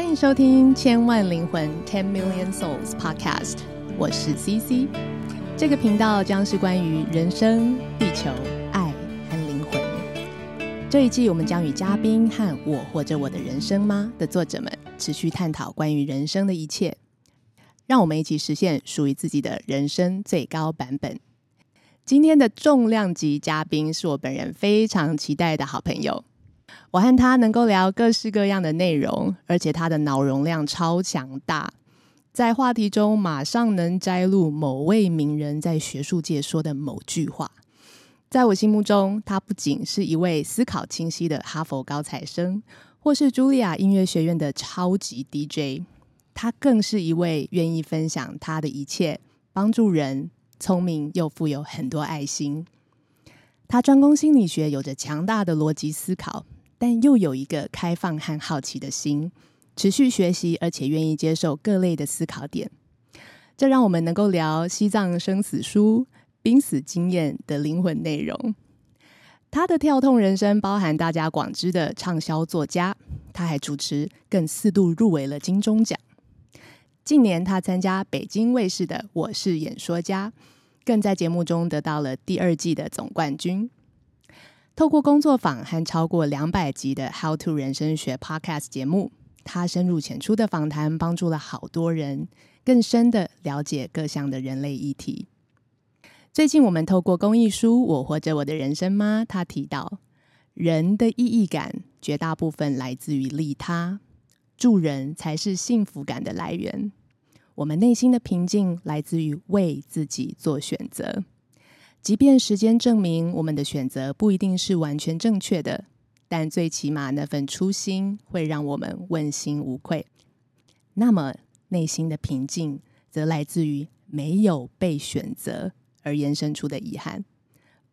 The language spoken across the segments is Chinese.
欢迎收听《千万灵魂 Ten Million Souls Podcast》，我是 CC。这个频道将是关于人生、地球、爱和灵魂。这一季，我们将与嘉宾和我活着我的人生吗的作者们持续探讨关于人生的一切，让我们一起实现属于自己的人生最高版本。今天的重量级嘉宾是我本人非常期待的好朋友。我和他能够聊各式各样的内容，而且他的脑容量超强大，在话题中马上能摘录某位名人在学术界说的某句话。在我心目中，他不仅是一位思考清晰的哈佛高材生，或是茱莉亚音乐学院的超级 DJ，他更是一位愿意分享他的一切，帮助人，聪明又富有很多爱心。他专攻心理学，有着强大的逻辑思考。但又有一个开放和好奇的心，持续学习，而且愿意接受各类的思考点，这让我们能够聊西藏生死书、濒死经验的灵魂内容。他的跳痛人生包含大家广知的畅销作家，他还主持，更四度入围了金钟奖。近年，他参加北京卫视的《我是演说家》，更在节目中得到了第二季的总冠军。透过工作坊和超过两百集的《How to 人生学》Podcast 节目，他深入浅出的访谈，帮助了好多人更深的了解各项的人类议题。最近，我们透过公益书《我活着我的人生吗》，他提到，人的意义感绝大部分来自于利他，助人才是幸福感的来源。我们内心的平静来自于为自己做选择。即便时间证明我们的选择不一定是完全正确的，但最起码那份初心会让我们问心无愧。那么内心的平静则来自于没有被选择而延伸出的遗憾。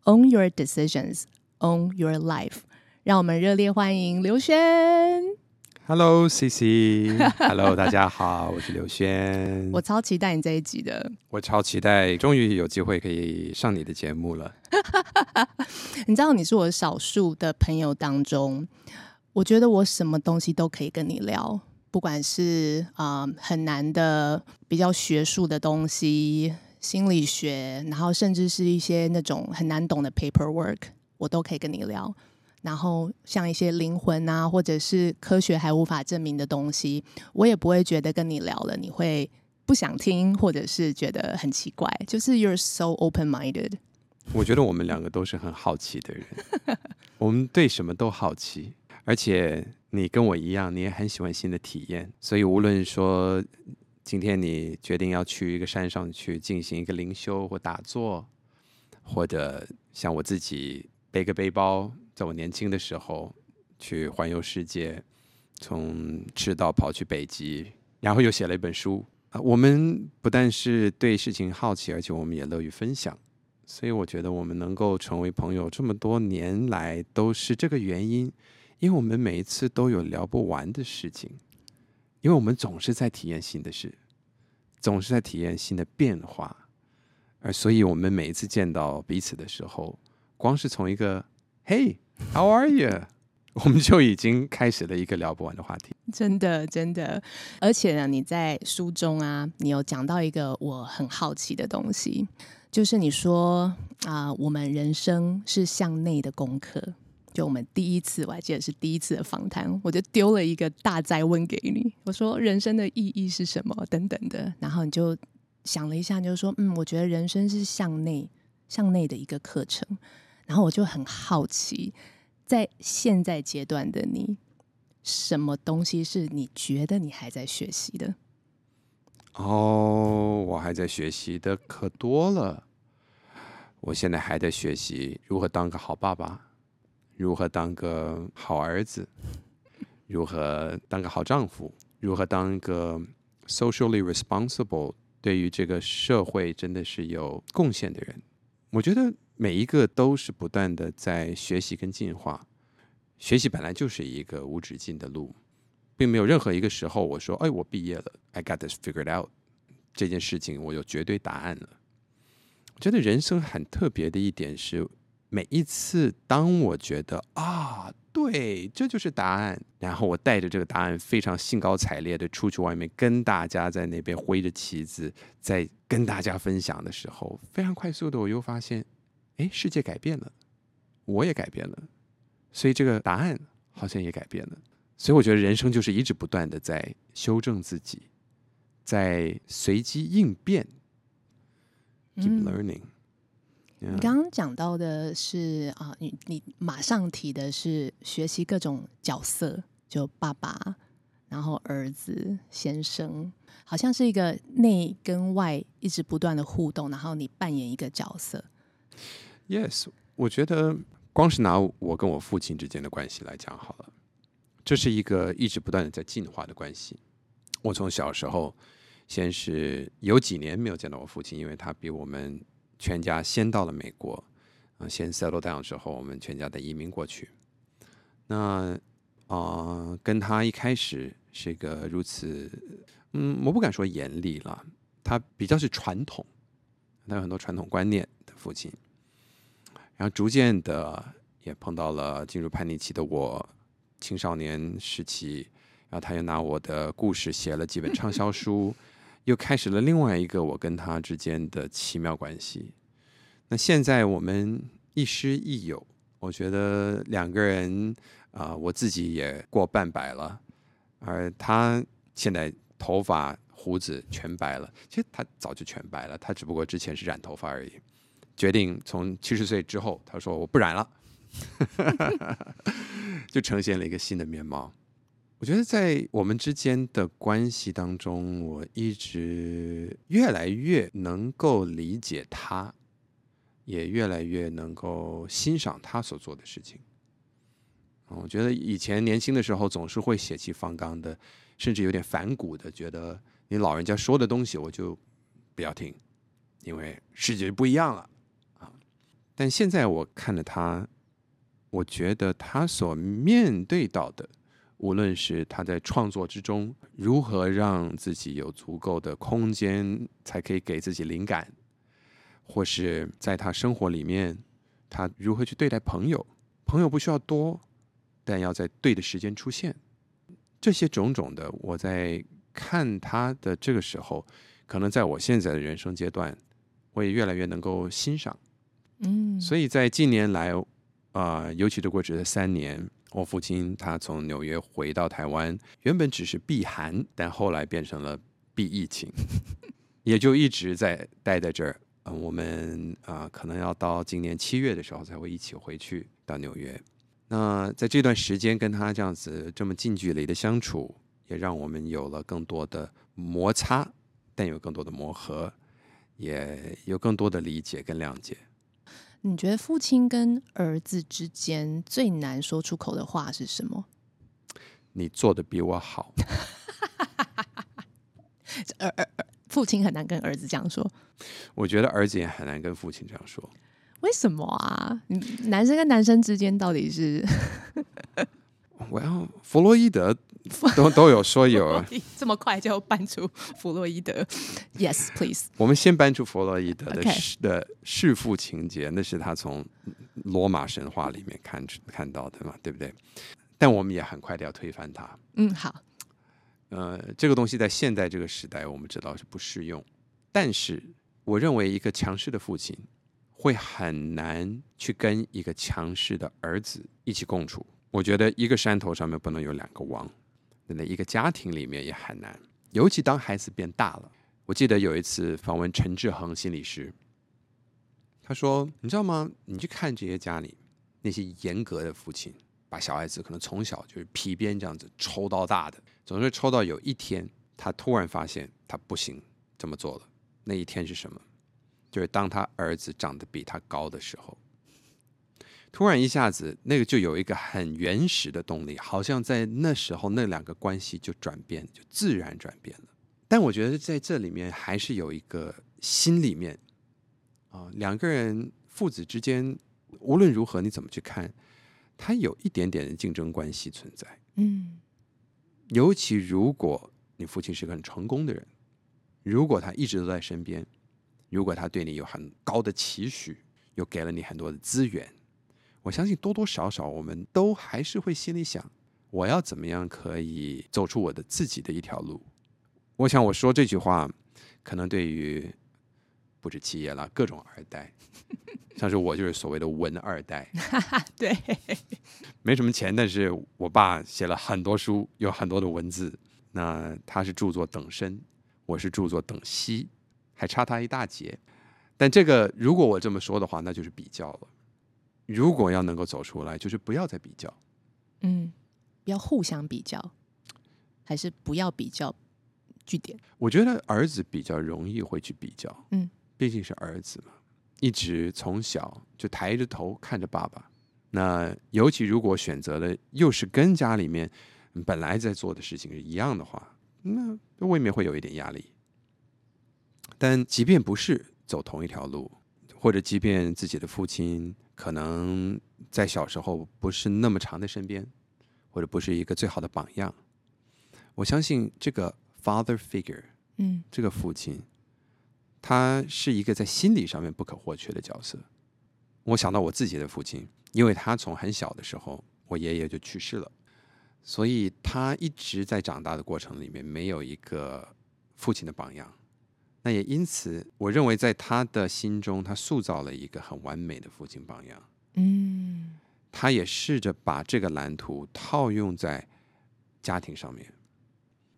Own your decisions, own your life。让我们热烈欢迎刘轩。Hello，CC，Hello，大家好，我是刘轩。我超期待你这一集的。我超期待，终于有机会可以上你的节目了。你知道你是我少数的朋友当中，我觉得我什么东西都可以跟你聊，不管是啊、呃、很难的比较学术的东西，心理学，然后甚至是一些那种很难懂的 paperwork，我都可以跟你聊。然后像一些灵魂啊，或者是科学还无法证明的东西，我也不会觉得跟你聊了你会不想听，或者是觉得很奇怪。就是 you're so open-minded。我觉得我们两个都是很好奇的人，我们对什么都好奇，而且你跟我一样，你也很喜欢新的体验。所以无论说今天你决定要去一个山上去进行一个灵修或打坐，或者像我自己背个背包。在我年轻的时候，去环游世界，从赤道跑去北极，然后又写了一本书。啊，我们不但是对事情好奇，而且我们也乐于分享。所以我觉得我们能够成为朋友这么多年来，都是这个原因。因为我们每一次都有聊不完的事情，因为我们总是在体验新的事，总是在体验新的变化。而所以，我们每一次见到彼此的时候，光是从一个“嘿”。How are you？我们就已经开始了一个聊不完的话题。真的，真的。而且呢，你在书中啊，你有讲到一个我很好奇的东西，就是你说啊、我们人生是向内的功课。就我们第一次，我还记得是第一次的访谈，我就丢了一个大灾问给你，我说人生的意义是什么？等等的。然后你就想了一下，就说，嗯，我觉得人生是向内，向内的一个课程。然后我就很好奇，在现在阶段的你，什么东西是你觉得你还在学习的？哦，我还在学习的可多了。我现在还在学习如何当个好爸爸，如何当个好儿子，如何当个好丈夫，如何当一个 socially responsible，对于这个社会真的是有贡献的人。我觉得。每一个都是不断的在学习跟进化，学习本来就是一个无止境的路，并没有任何一个时候我说：“哎，我毕业了，I got this figured out。”这件事情我有绝对答案了。我觉得人生很特别的一点是，每一次当我觉得啊，对，这就是答案，然后我带着这个答案非常兴高采烈的出去外面，跟大家在那边挥着旗子，在跟大家分享的时候，非常快速的我又发现，哎，世界改变了，我也改变了，所以这个答案好像也改变了。所以我觉得人生就是一直不断的在修正自己，在随机应变。Keep learning。嗯，你刚刚讲到的是啊，你你马上提的是学习各种角色，就爸爸，然后儿子、先生，好像是一个内跟外一直不断的互动，然后你扮演一个角色。Yes，我觉得光是拿我跟我父亲之间的关系来讲好了。这是一个一直不断的在进化的关系。我从小时候，先是有几年没有见到我父亲，因为他比我们全家先到了美国，啊，先 settle down 之后，我们全家的移民过去。那啊、跟他一开始是一个如此，嗯，我不敢说严厉了，他比较是传统，他有很多传统观念的父亲。然后逐渐的也碰到了进入叛逆期的我。青少年时期，然后他又拿我的故事写了几本畅销书，又开始了另外一个我跟他之间的奇妙关系。那现在我们亦师亦友，我觉得两个人啊、我自己也过半百了，而他现在头发胡子全白了。其实他早就全白了，他只不过之前是染头发而已。决定从七十岁之后，他说我不染了。就呈现了一个新的面貌。我觉得在我们之间的关系当中，我一直越来越能够理解他，也越来越能够欣赏他所做的事情。我觉得以前年轻的时候总是会血气方刚的，甚至有点反骨的，觉得你老人家说的东西我就不要听，因为世界不一样了。但现在我看着他。我觉得他所面对到的，无论是他在创作之中如何让自己有足够的空间，才可以给自己灵感，或是在他生活里面，他如何去对待朋友，朋友不需要多，但要在对的时间出现，这些种种的，我在看他的这个时候，可能在我现在的人生阶段，我也越来越能够欣赏。嗯，所以在近年来。啊、尤其度过这三年，我父亲他从纽约回到台湾，原本只是避寒，但后来变成了避疫情，也就一直在待在这儿。我们啊、可能要到今年七月的时候才会一起回去到纽约。那在这段时间跟他这样子这么近距离的相处，也让我们有了更多的摩擦，但有更多的磨合，也有更多的理解跟谅解。你觉得父亲跟儿子之间最难说出口的话是什么？你做的比我好。儿 儿父亲很难跟儿子这样说。我觉得儿子也很难跟父亲这样说。为什么啊？男生跟男生之间到底是？我要弗洛伊德。都都有说有，这么快就搬出弗洛伊德？Yes, please。我们先搬出弗洛伊德的的弑父情节，那是他从罗马神话里面看看到的嘛，对不对？但我们也很快的要推翻它。嗯，好。呃，这个东西在现在这个时代，我们知道是不适用。但是，我认为一个强势的父亲会很难去跟一个强势的儿子一起共处。我觉得一个山头上面不能有两个王。在一个家庭里面也很难，尤其当孩子变大了。我记得有一次访问陈志恒心理师，他说：“你知道吗？你去看这些家里那些严格的父亲，把小孩子可能从小就是皮鞭这样子抽到大的，总是抽到有一天他突然发现他不行这么做了。那一天是什么？就是当他儿子长得比他高的时候。”突然一下子，那个就有一个很原始的动力，好像在那时候那两个关系就转变，就自然转变了。但我觉得在这里面还是有一个心里面啊，两个人父子之间，无论如何你怎么去看，他有一点点的竞争关系存在。嗯，尤其如果你父亲是个很成功的人，如果他一直都在身边，如果他对你有很高的期许，又给了你很多的资源。我相信多多少少我们都还是会心里想，我要怎么样可以走出我的自己的一条路。我想我说这句话，可能对于不止企业啦，各种二代，像是我就是所谓的文二代，对，没什么钱，但是我爸写了很多书，有很多的文字。那他是著作等身，我是著作等息，还差他一大截。但这个如果我这么说的话，那就是比较了。如果要能够走出来，就是不要再比较，嗯，不要互相比较，还是不要比较。据点，我觉得儿子比较容易会去比较，嗯，毕竟是儿子嘛，一直从小就抬着头看着爸爸。那尤其如果选择的又是跟家里面本来在做的事情是一样的话，那未免会有一点压力。但即便不是走同一条路，或者即便自己的父亲可能在小时候不是那么长的身边，或者不是一个最好的榜样，我相信这个。Father figure，嗯，这个父亲，他是一个在心理上面不可或缺的角色。我想到我自己的父亲，因为他从很小的时候，我爷爷就去世了，所以他一直在长大的过程里面没有一个父亲的榜样。那也因此，我认为在他的心中，他塑造了一个很完美的父亲榜样。嗯，他也试着把这个蓝图套用在家庭上面。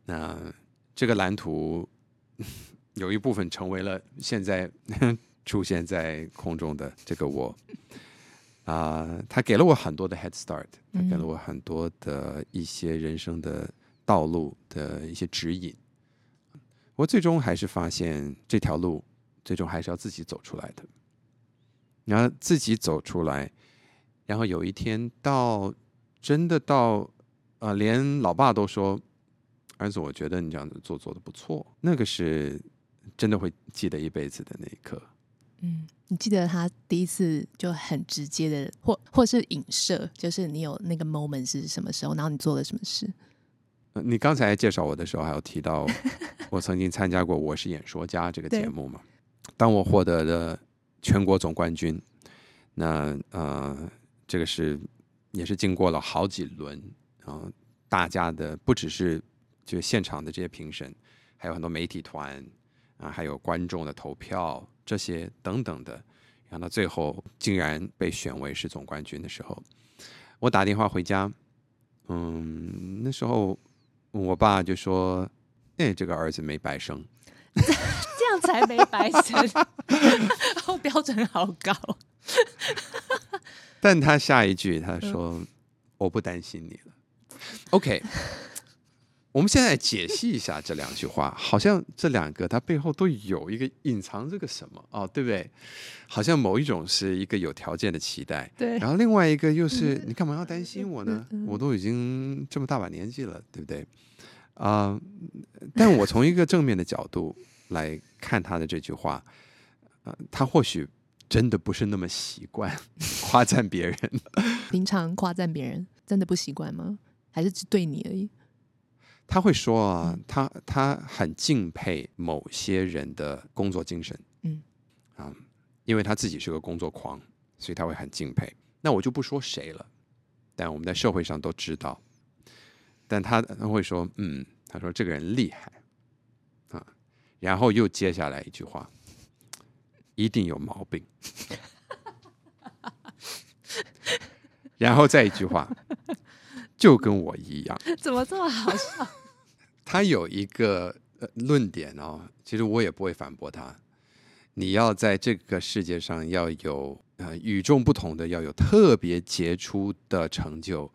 那。这个蓝图 有一部分成为了现在 出现在空中的这个我啊、呃，他给了我很多的 head start，他给了我很多的一些人生的道路的一些指引。我最终还是发现这条路最终还是要自己走出来的。然后自己走出来，然后有一天到真的到啊、呃，连老爸都说。儿子，我觉得你这样子做做的不错，那个是真的会记得一辈子的那一刻。嗯，你记得他第一次就很直接的，或或是影射，就是你有那个 moment 是什么时候，然后你做了什么事？你刚才介绍我的时候，还有提到我曾经参加过《我是演说家》这个节目嘛？当我获得了全国总冠军，那呃，这个是也是经过了好几轮啊、呃，大家的不只是。就现场的这些评审，还有很多媒体团啊，还有观众的投票，这些等等的，然后到最后竟然被选为是总冠军的时候，我打电话回家，嗯，那时候我爸就说：“哎，这个儿子没白生，这样才没白生，标准好高。”但他下一句他说：“我不担心你了。” OK。我们现在解析一下这两句话，好像这两个它背后都有一个隐藏这个什么哦，对不对？好像某一种是一个有条件的期待，对。然后另外一个又是你干嘛要担心我呢？我都已经这么大把年纪了，对不对？啊、呃，但我从一个正面的角度来看他的这句话，呃，他或许真的不是那么习惯 夸赞别人。平常夸赞别人真的不习惯吗？还是只对你而已？他会说啊，他他很敬佩某些人的工作精神，嗯，啊，因为他自己是个工作狂，所以他会很敬佩。那我就不说谁了，但我们在社会上都知道。但他他会说，嗯，他说这个人厉害，啊，然后又接下来一句话，一定有毛病，然后再一句话。就跟我一样，怎么这么好笑？他有一个呃论点哦，其实我也不会反驳他。你要在这个世界上要有呃与众不同的，要有特别杰出的成就，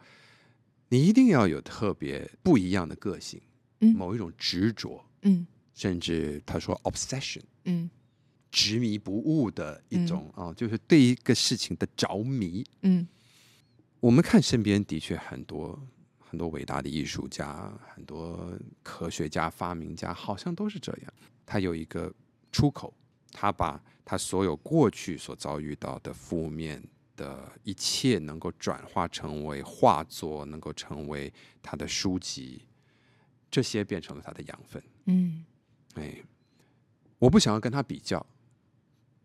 你一定要有特别不一样的个性，嗯，某一种执着，嗯，甚至他说 obsession，嗯，执迷不悟的一种啊，就是对一个事情的着迷，嗯。我们看身边的确很多很多伟大的艺术家，很多科学家、发明家，好像都是这样。他有一个出口，他把他所有过去所遭遇到的负面的一切，能够转化成为画作，能够成为他的书籍，这些变成了他的养分。嗯，哎，我不想要跟他比较，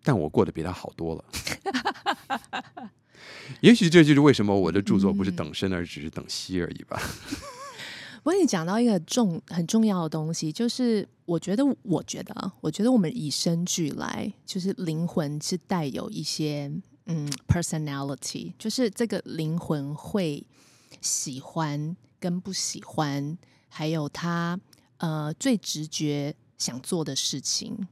但我过得比他好多了。也许这就是为什么我的著作不是等身，而只是等息而已吧。我跟你讲到一个重很重要的东西，就是我觉得，我觉得啊，我觉得我们与生俱来，就是灵魂是带有一些嗯 personality，就是这个灵魂会喜欢跟不喜欢，还有他呃最直觉想做的事情，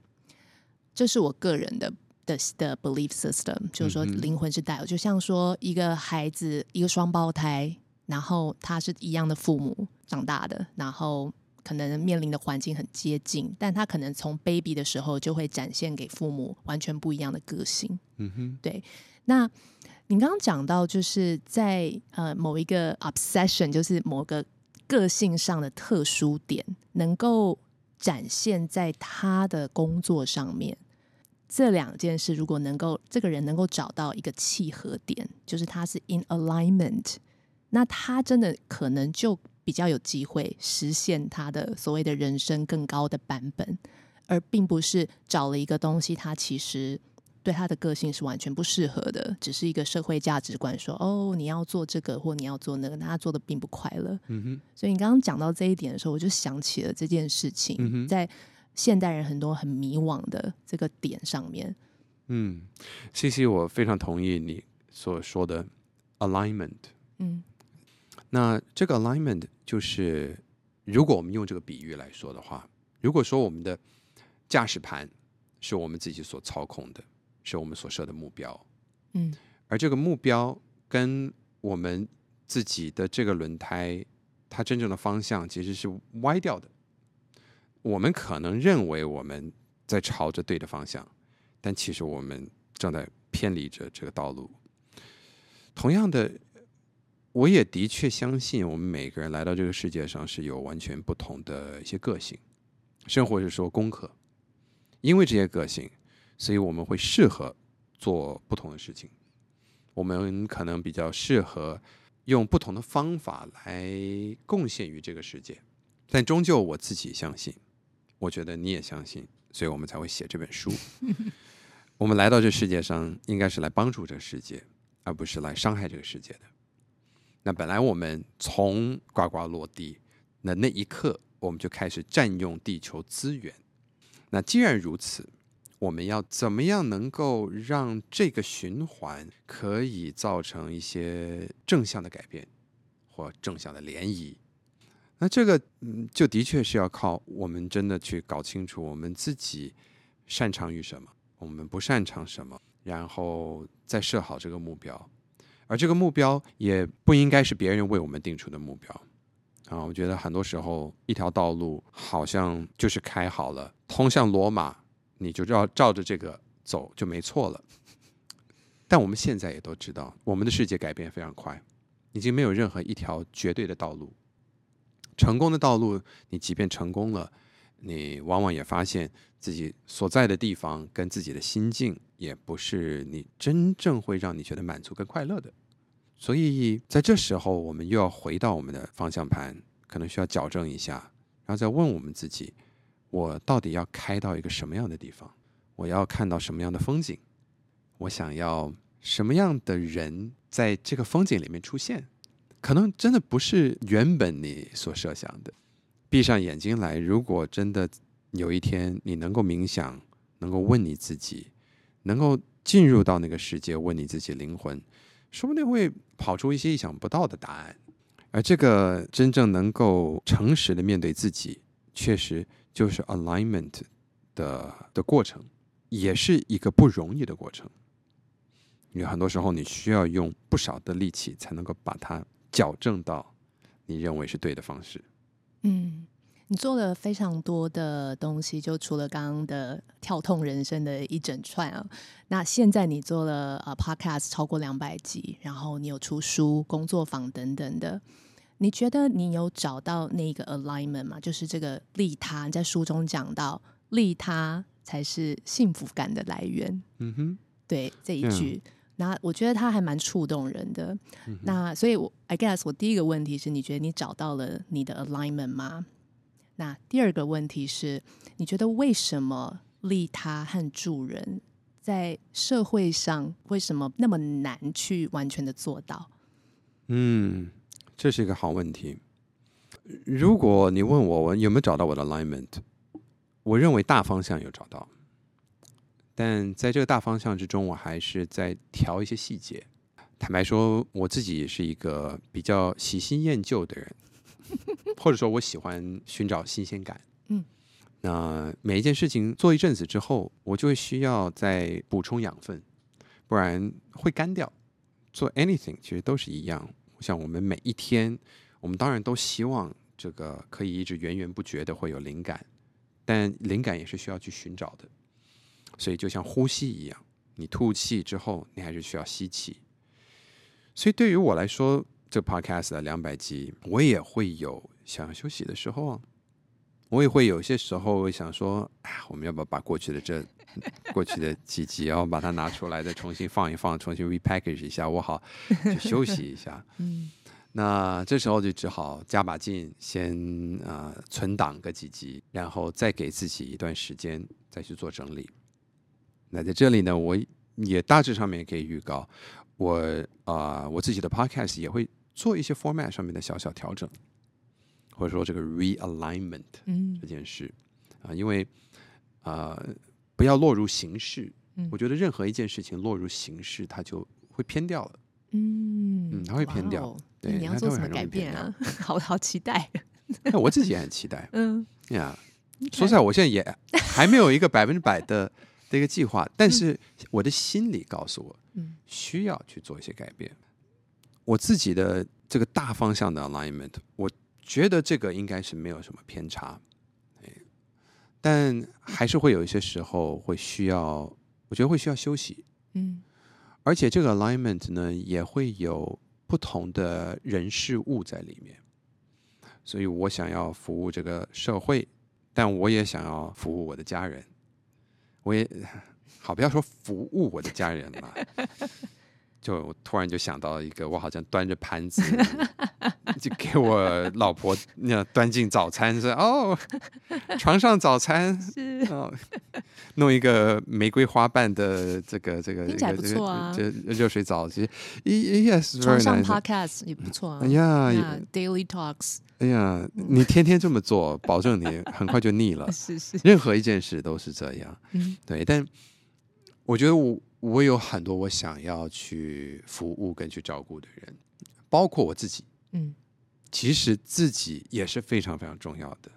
这是我个人的的的 belief system，就是说灵魂是带有，就像说一个孩子，一个双胞胎。然后他是一样的父母长大的，然后可能面临的环境很接近，但他可能从 baby 的时候就会展现给父母完全不一样的个性。嗯哼，对。那你刚刚讲到，就是在呃某一个 obsession，就是某个个性上的特殊点，能够展现在他的工作上面。这两件事如果能够这个人能够找到一个契合点，就是他是 in alignment。那他真的可能就比较有机会实现他的所谓的人生更高的版本，而并不是找了一个东西，他其实对他的个性是完全不适合的，只是一个社会价值观说哦，你要做这个或你要做那个，那他做的并不快乐。嗯哼。所以你刚刚讲到这一点的时候，我就想起了这件事情，嗯。在现代人很多很迷惘的这个点上面。嗯西西我非常同意你所说的 alignment。嗯。那这个 alignment 就是，如果我们用这个比喻来说的话，如果说我们的驾驶盘是我们自己所操控的，是我们所设的目标，嗯，而这个目标跟我们自己的这个轮胎，它真正的方向其实是歪掉的。我们可能认为我们在朝着对的方向，但其实我们正在偏离着这个道路。同样的。我也的确相信，我们每个人来到这个世界上是有完全不同的一些个性。生活是说功课，因为这些个性，所以我们会适合做不同的事情。我们可能比较适合用不同的方法来贡献于这个世界。但终究我自己相信，我觉得你也相信，所以我们才会写这本书。我们来到这世界上，应该是来帮助这个世界，而不是来伤害这个世界的。那本来我们从呱呱落地那那一刻，我们就开始占用地球资源。那既然如此，我们要怎么样能够让这个循环可以造成一些正向的改变或正向的涟漪？那这个嗯，就的确是要靠我们真的去搞清楚我们自己擅长于什么，我们不擅长什么，然后再设好这个目标。而这个目标也不应该是别人为我们定出的目标啊！我觉得很多时候，一条道路好像就是开好了，通向罗马，你就照照着这个走就没错了。但我们现在也都知道，我们的世界改变非常快，已经没有任何一条绝对的道路。成功的道路，你即便成功了，你往往也发现自己所在的地方跟自己的心境，也不是你真正会让你觉得满足跟快乐的。所以在这时候，我们又要回到我们的方向盘，可能需要矫正一下，然后再问我们自己：我到底要开到一个什么样的地方？我要看到什么样的风景？我想要什么样的人在这个风景里面出现？可能真的不是原本你所设想的。闭上眼睛来，如果真的有一天你能够冥想，能够问你自己，能够进入到那个世界，问你自己灵魂。说不定会跑出一些意想不到的答案，而这个真正能够诚实的面对自己，确实就是 alignment 的的过程，也是一个不容易的过程。因为很多时候你需要用不少的力气才能够把它矫正到你认为是对的方式。嗯。你做了非常多的东西，就除了刚刚的跳痛人生的一整串啊，那现在你做了呃 Podcast 超过两百集，然后你有出书、工作坊等等的，你觉得你有找到那个 alignment 吗？就是这个利他，你在书中讲到利他才是幸福感的来源。嗯哼，对这一句，嗯、那我觉得他还蛮触动人的。嗯、那所以我 I guess 我第一个问题是你觉得你找到了你的 alignment 吗？那第二个问题是，你觉得为什么利他和助人在社会上为什么那么难去完全的做到？嗯，这是一个好问题。如果你问我我有没有找到我的 alignment，我认为大方向有找到，但在这个大方向之中，我还是在调一些细节。坦白说，我自己也是一个比较喜新厌旧的人，或者说我喜欢寻找新鲜感。嗯，那每一件事情做一阵子之后，我就会需要再补充养分，不然会干掉。做 anything 其实都是一样。像我们每一天，我们当然都希望这个可以一直源源不绝的会有灵感，但灵感也是需要去寻找的。所以就像呼吸一样，你吐气之后，你还是需要吸气。所以对于我来说，这 podcast 的两百集，我也会有想要休息的时候啊。我也会有些时候会想说，哎，我们要不要把过去的这 过去的几集，然后把它拿出来，再重新放一放，重新 repackage 一下，我好去休息一下。嗯，那这时候就只好加把劲，先啊、呃、存档个几集，然后再给自己一段时间再去做整理。那在这里呢，我也大致上面可以预告。我啊、呃，我自己的 podcast 也会做一些 format 上面的小小调整，或者说这个 realignment 这件事啊、嗯呃，因为啊、呃，不要落入形式。嗯、我觉得任何一件事情落入形式，它就会偏掉了。嗯嗯，它会偏掉。哦、对，你要做什么改变啊？好好期待。那我自己也很期待。嗯呀，yeah, 说实在，我现在也还没有一个百分之百的的一个计划，但是我的心里告诉我。需要去做一些改变。我自己的这个大方向的 alignment，我觉得这个应该是没有什么偏差。但还是会有一些时候会需要，我觉得会需要休息。嗯，而且这个 alignment 呢，也会有不同的人事物在里面。所以我想要服务这个社会，但我也想要服务我的家人。我也。好，不要说服务我的家人了，就我突然就想到一个，我好像端着盘子 就给我老婆那端进早餐，说哦，床上早餐。是。哦，弄一个玫瑰花瓣的这个这个听起来不错啊，这热水澡其实 yes，床上 podcast 也不错啊，哎呀，daily talks，哎呀，你天天这么做，保证你很快就腻了，是是，任何一件事都是这样，嗯，对，但。我觉得我我有很多我想要去服务跟去照顾的人，包括我自己。嗯，其实自己也是非常非常重要的。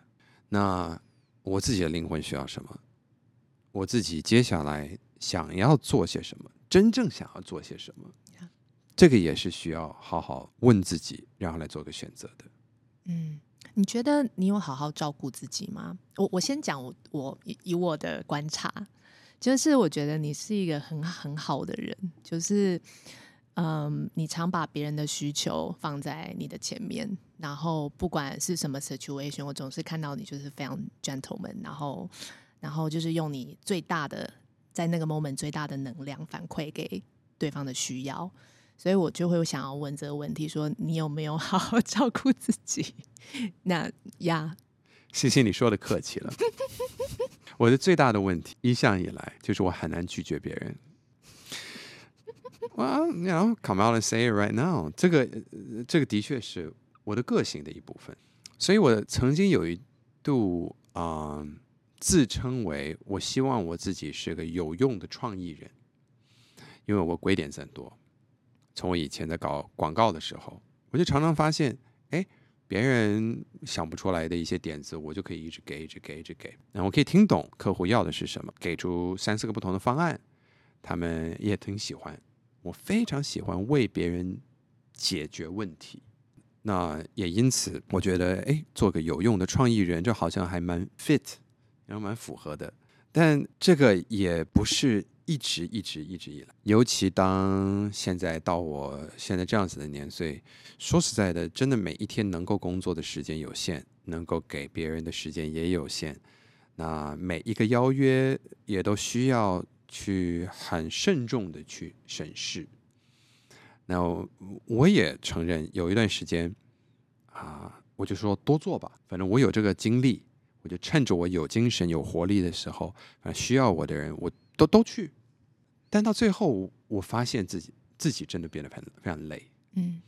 那我自己的灵魂需要什么？我自己接下来想要做些什么？真正想要做些什么？这个也是需要好好问自己，然后来做个选择的。嗯，你觉得你有好好照顾自己吗？我我先讲我我以我的观察。就是我觉得你是一个很很好的人，就是嗯，你常把别人的需求放在你的前面，然后不管是什么 situation，我总是看到你就是非常 gentleman，然后然后就是用你最大的在那个 moment 最大的能量反馈给对方的需要，所以我就会想要问这个问题：说你有没有 好好照顾自己？那呀，谢谢你说的客气了。我的最大的问题一向以来就是我很难拒绝别人。Well, you know, come out and say it right now。这个这个的确是我的个性的一部分。所以我曾经有一度啊、自称为我希望我自己是个有用的创意人，因为我鬼点子很多。从我以前在搞广告的时候，我就常常发现，哎。别人想不出来的一些点子，我就可以一直给，一直给，一直给。然后我可以听懂客户要的是什么，给出三四个不同的方案，他们也挺喜欢。我非常喜欢为别人解决问题，那也因此我觉得，哎，做个有用的创意人，就好像还蛮 fit，然后蛮符合的。但这个也不是。一直一直一直以来，尤其当现在到我现在这样子的年岁，说实在的，真的每一天能够工作的时间有限，能够给别人的时间也有限。那每一个邀约也都需要去很慎重的去审视。那我也承认，有一段时间啊，我就说多做吧，反正我有这个精力，我就趁着我有精神有活力的时候，啊，需要我的人我都都去。但到最后，我发现自己自己真的变得很非常累。嗯。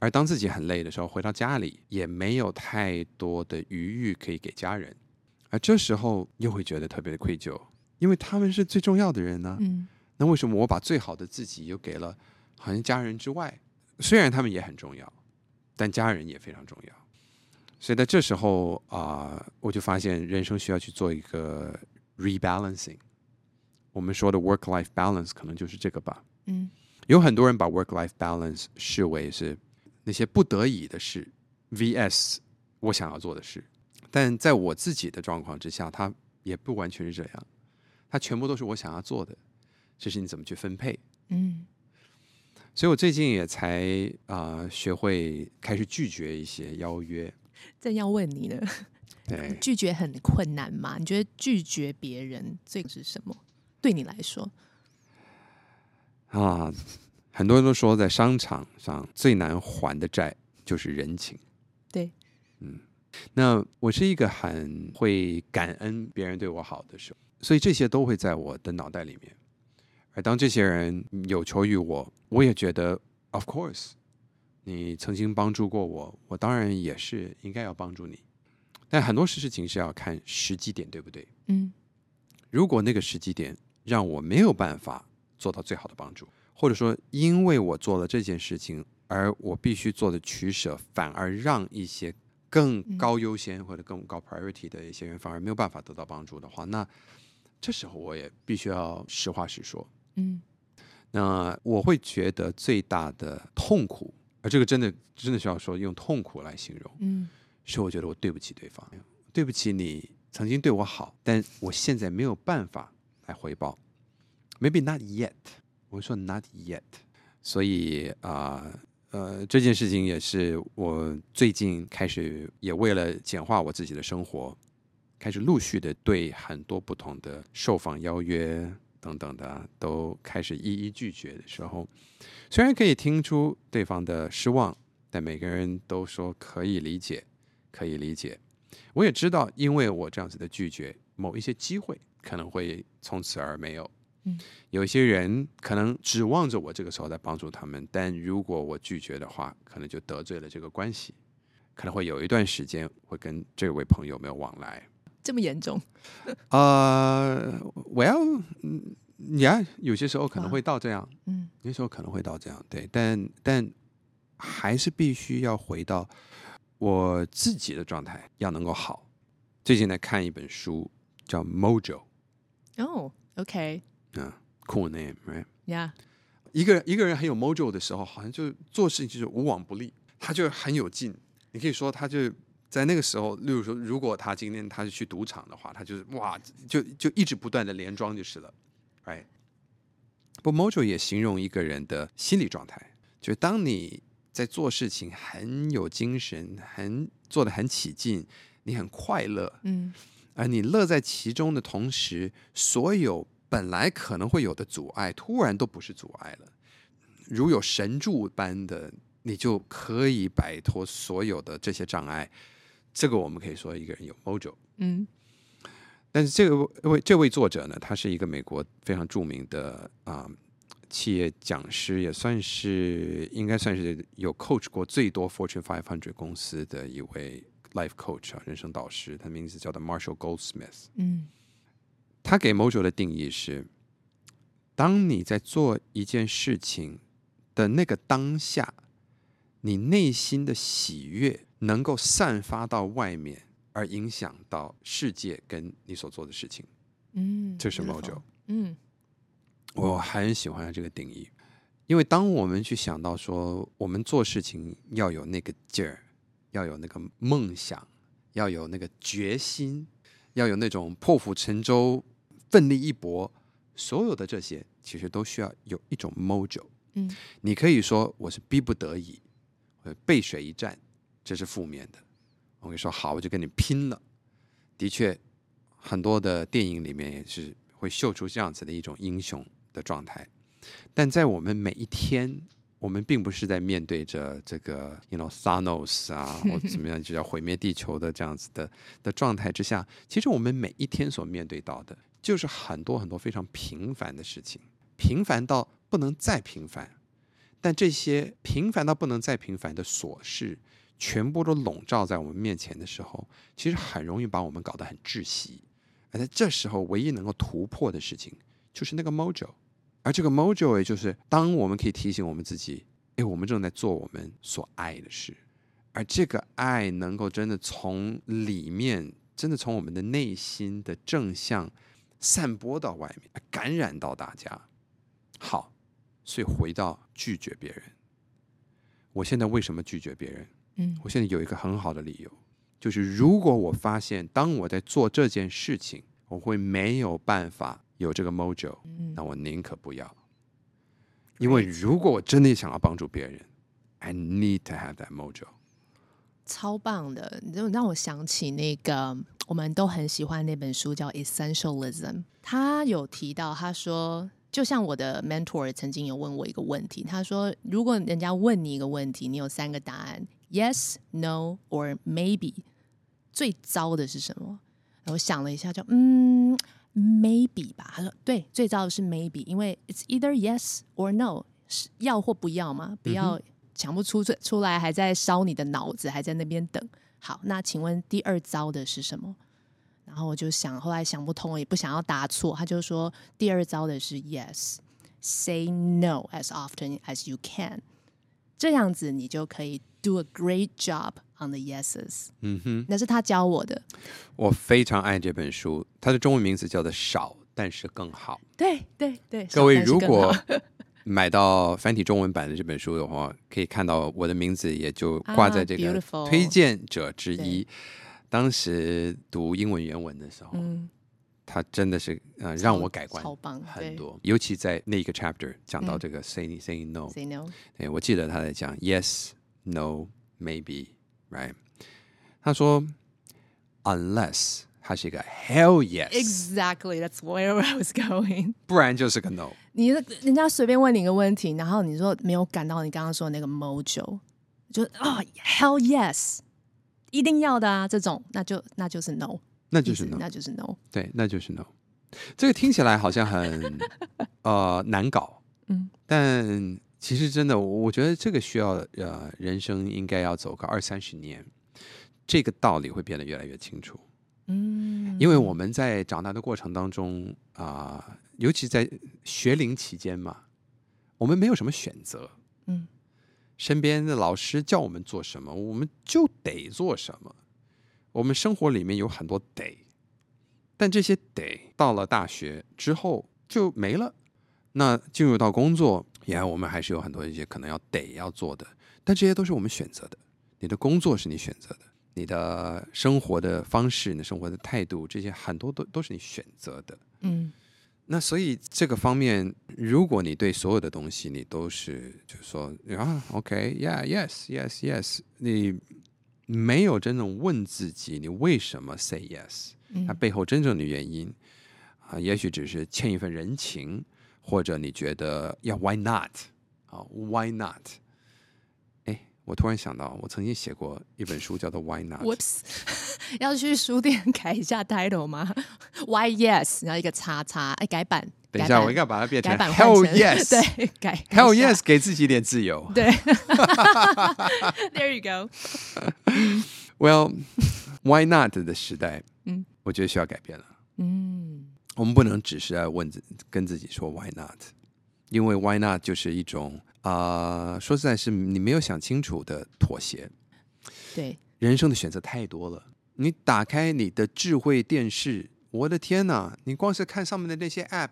而当自己很累的时候，回到家里也没有太多的余裕可以给家人，而这时候又会觉得特别的愧疚，因为他们是最重要的人呢。嗯。那为什么我把最好的自己又给了好像家人之外？虽然他们也很重要，但家人也非常重要。所以在这时候啊、呃，我就发现人生需要去做一个 rebalancing。我们说的 work-life balance 可能就是这个吧。嗯。有很多人把 work-life balance 视为是那些不得已的事 vs 我想要做的事，但在我自己的状况之下，它也不完全是这样。它全部都是我想要做的。这是你怎么去分配？嗯，所以我最近也才啊、呃、学会开始拒绝一些邀约。正要问你呢，对，拒绝很困难吗？你觉得拒绝别人最是什么？对你来说？啊，很多人都说在商场上最难还的债就是人情。对，嗯，那我是一个很会感恩别人对我好的时候，所以这些都会在我的脑袋里面。而当这些人有求于我，我也觉得，of course，你曾经帮助过我，我当然也是应该要帮助你。但很多事情是要看时机点，对不对？嗯。如果那个时机点让我没有办法做到最好的帮助，或者说因为我做了这件事情，而我必须做的取舍，反而让一些更高优先或者更高 priority 的一些人反而没有办法得到帮助的话，那这时候我也必须要实话实说。嗯，那我会觉得最大的痛苦，而这个真的真的需要说用痛苦来形容，嗯，是我觉得我对不起对方，对不起你曾经对我好，但我现在没有办法来回报，maybe not yet，我说 not yet，所以啊呃，这件事情也是我最近开始也为了简化我自己的生活，开始陆续的对很多不同的受访邀约。等等的都开始一一拒绝的时候，虽然可以听出对方的失望，但每个人都说可以理解，可以理解。我也知道，因为我这样子的拒绝，某一些机会可能会从此而没有。嗯，有一些人可能指望着我这个时候在帮助他们，但如果我拒绝的话，可能就得罪了这个关系，可能会有一段时间会跟这位朋友没有往来。这么严重？呃，我要，嗯，呀，有些时候可能会到这样，嗯，有些时候可能会到这样，对，但但还是必须要回到我自己的状态，要能够好。最近在看一本书，叫《Mojo》。哦，OK，嗯，Cool name，right？Yeah。一个人一个人很有 Mojo 的时候，好像就做事情就是无往不利，他就很有劲。你可以说他就。在那个时候，例如说，如果他今天他是去赌场的话，他就是哇，就就一直不断的连庄就是了，，right？不，Mojo 也形容一个人的心理状态，就是当你在做事情很有精神，很做的很起劲，你很快乐，嗯，而你乐在其中的同时，所有本来可能会有的阻碍，突然都不是阻碍了，如有神助般的，你就可以摆脱所有的这些障碍。这个我们可以说一个人有 mojo，嗯，但是这个位这位作者呢，他是一个美国非常著名的啊、呃、企业讲师，也算是应该算是有 coach 过最多 Fortune 500公司的一位 life coach 啊，人生导师，他的名字叫做 Marshall Goldsmith，嗯，他给 mojo 的定义是，当你在做一件事情的那个当下，你内心的喜悦。能够散发到外面，而影响到世界跟你所做的事情，嗯，这是 Mojo，嗯，我很喜欢这个定义，因为当我们去想到说，我们做事情要有那个劲儿，要有那个梦想，要有那个决心，要有那种破釜沉舟、奋力一搏，所有的这些其实都需要有一种 Mojo，嗯，你可以说我是逼不得已，背水一战。这是负面的。我跟你说，好，我就跟你拼了。的确，很多的电影里面也是会秀出这样子的一种英雄的状态。但在我们每一天，我们并不是在面对着这个，you know Thanos 啊，或怎么样就要毁灭地球的这样子的的状态之下。其实我们每一天所面对到的，就是很多很多非常平凡的事情。平凡到不能再平凡。但这些平凡到不能再平凡的琐事，全部都笼罩在我们面前的时候，其实很容易把我们搞得很窒息。而在这时候，唯一能够突破的事情，就是那个 mojo。而这个 mojo 也就是当我们可以提醒我们自己，哎，我们正在做我们所爱的事，而这个爱能够真的从里面，真的从我们的内心的正向散播到外面，感染到大家。好。所以回到拒绝别人，我现在为什么拒绝别人？嗯，我现在有一个很好的理由，就是如果我发现当我在做这件事情，我会没有办法有这个 mojo，那我宁可不要。因为如果我真的想要帮助别人，I need to have that mojo。超棒的，你就让我想起那个我们都很喜欢那本书叫《Essentialism》，他有提到，他说。就像我的 mentor 曾经有问我一个问题，他说：“如果人家问你一个问题，你有三个答案：yes、no or maybe。最糟的是什么？”然后我想了一下，就嗯，maybe 吧。他说：“对，最糟的是 maybe，因为 it's either yes or no，是要或不要嘛，不要想不出出来，还在烧你的脑子，还在那边等。好，那请问第二招的是什么？”然后我就想，后来想不通，也不想要答错。他就说，第二招的是 yes，say no as often as you can，这样子你就可以 do a great job on the yeses。嗯哼，那是他教我的。我非常爱这本书，它的中文名字叫做《少但是更好》。对对对，各位如果买到繁体中文版的这本书的话，可以看到我的名字也就挂在这个推荐者之一。啊当时读英文原文的时候，嗯，他真的是呃让我改观很多，尤其在那个 chapter 讲到这个 say、嗯、say no say no，对，我记得他在讲 yes no maybe right，他说 unless 他是一个 hell yes exactly that's where I was going，不然就是个 no。你人家随便问你一个问题，然后你说没有感到你刚刚说的那个 mojo，就啊、oh, hell yes。一定要的啊！这种那就那就是 no，那就是 no，那就是 no，对，那就是 no。这个听起来好像很 呃难搞，嗯，但其实真的，我觉得这个需要呃人生应该要走个二三十年，这个道理会变得越来越清楚。嗯，因为我们在长大的过程当中啊、呃，尤其在学龄期间嘛，我们没有什么选择，嗯。身边的老师叫我们做什么，我们就得做什么。我们生活里面有很多得，但这些得到了大学之后就没了。那进入到工作，也我们还是有很多一些可能要得要做的，但这些都是我们选择的。你的工作是你选择的，你的生活的方式、你的生活的态度，这些很多都都是你选择的。嗯。那所以这个方面，如果你对所有的东西你都是就是说啊，OK，Yeah，Yes，Yes，Yes，你没有真正问自己你为什么 say yes，它背后真正的原因啊，也许只是欠一份人情，或者你觉得要 Why not？啊，Why not？哎我突然想到，我曾经写过一本书，叫做《Why Not》。Whoops，要去书店改一下 title 吗？Why Yes，然后一个叉叉，哎，改版。等一下，我应该把它变成 Hell Yes。对，改 Hell Yes，给自己一点自由。对，There you go。Well，Why Not 的时代，嗯，我觉得需要改变了。嗯，我们不能只是要问自跟自己说 Why Not，因为 Why Not 就是一种。啊、呃，说实在，是你没有想清楚的妥协。对，人生的选择太多了。你打开你的智慧电视，我的天哪！你光是看上面的那些 App，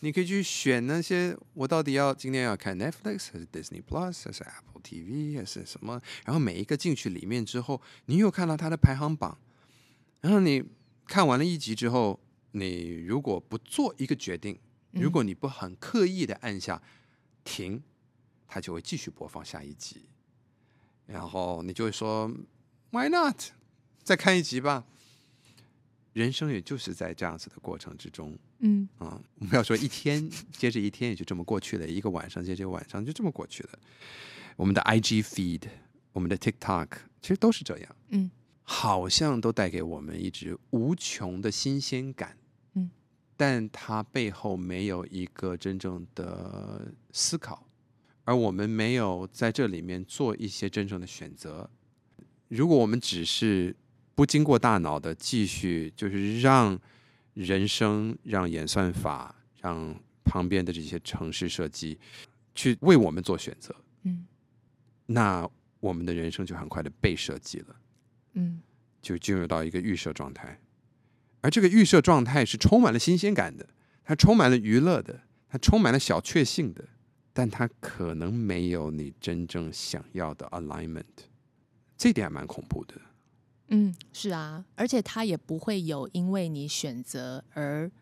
你可以去选那些，我到底要今天要看 Netflix 还是 Disney Plus 还是 Apple TV 还是什么？然后每一个进去里面之后，你又看到它的排行榜。然后你看完了一集之后，你如果不做一个决定，如果你不很刻意的按下停。它就会继续播放下一集，然后你就会说，Why not？再看一集吧。人生也就是在这样子的过程之中，嗯啊，我们要说一天接着一天也就这么过去了，一个晚上接着一个晚上就这么过去了。我们的 IG feed，我们的 TikTok，其实都是这样，嗯，好像都带给我们一直无穷的新鲜感，嗯，但它背后没有一个真正的思考，而我们没有在这里面做一些真正的选择。如果我们只是不经过大脑的继续，就是让人生、让演算法、让旁边的这些城市设计去为我们做选择，嗯，那我们的人生就很快的被设计了，嗯，就进入到一个预设状态，而这个预设状态是充满了新鲜感的，它充满了娱乐的，它充满了小确幸的，但它可能没有你真正想要的 alignment，这点还蛮恐怖的。嗯，是啊，而且他也不会有因为你选择而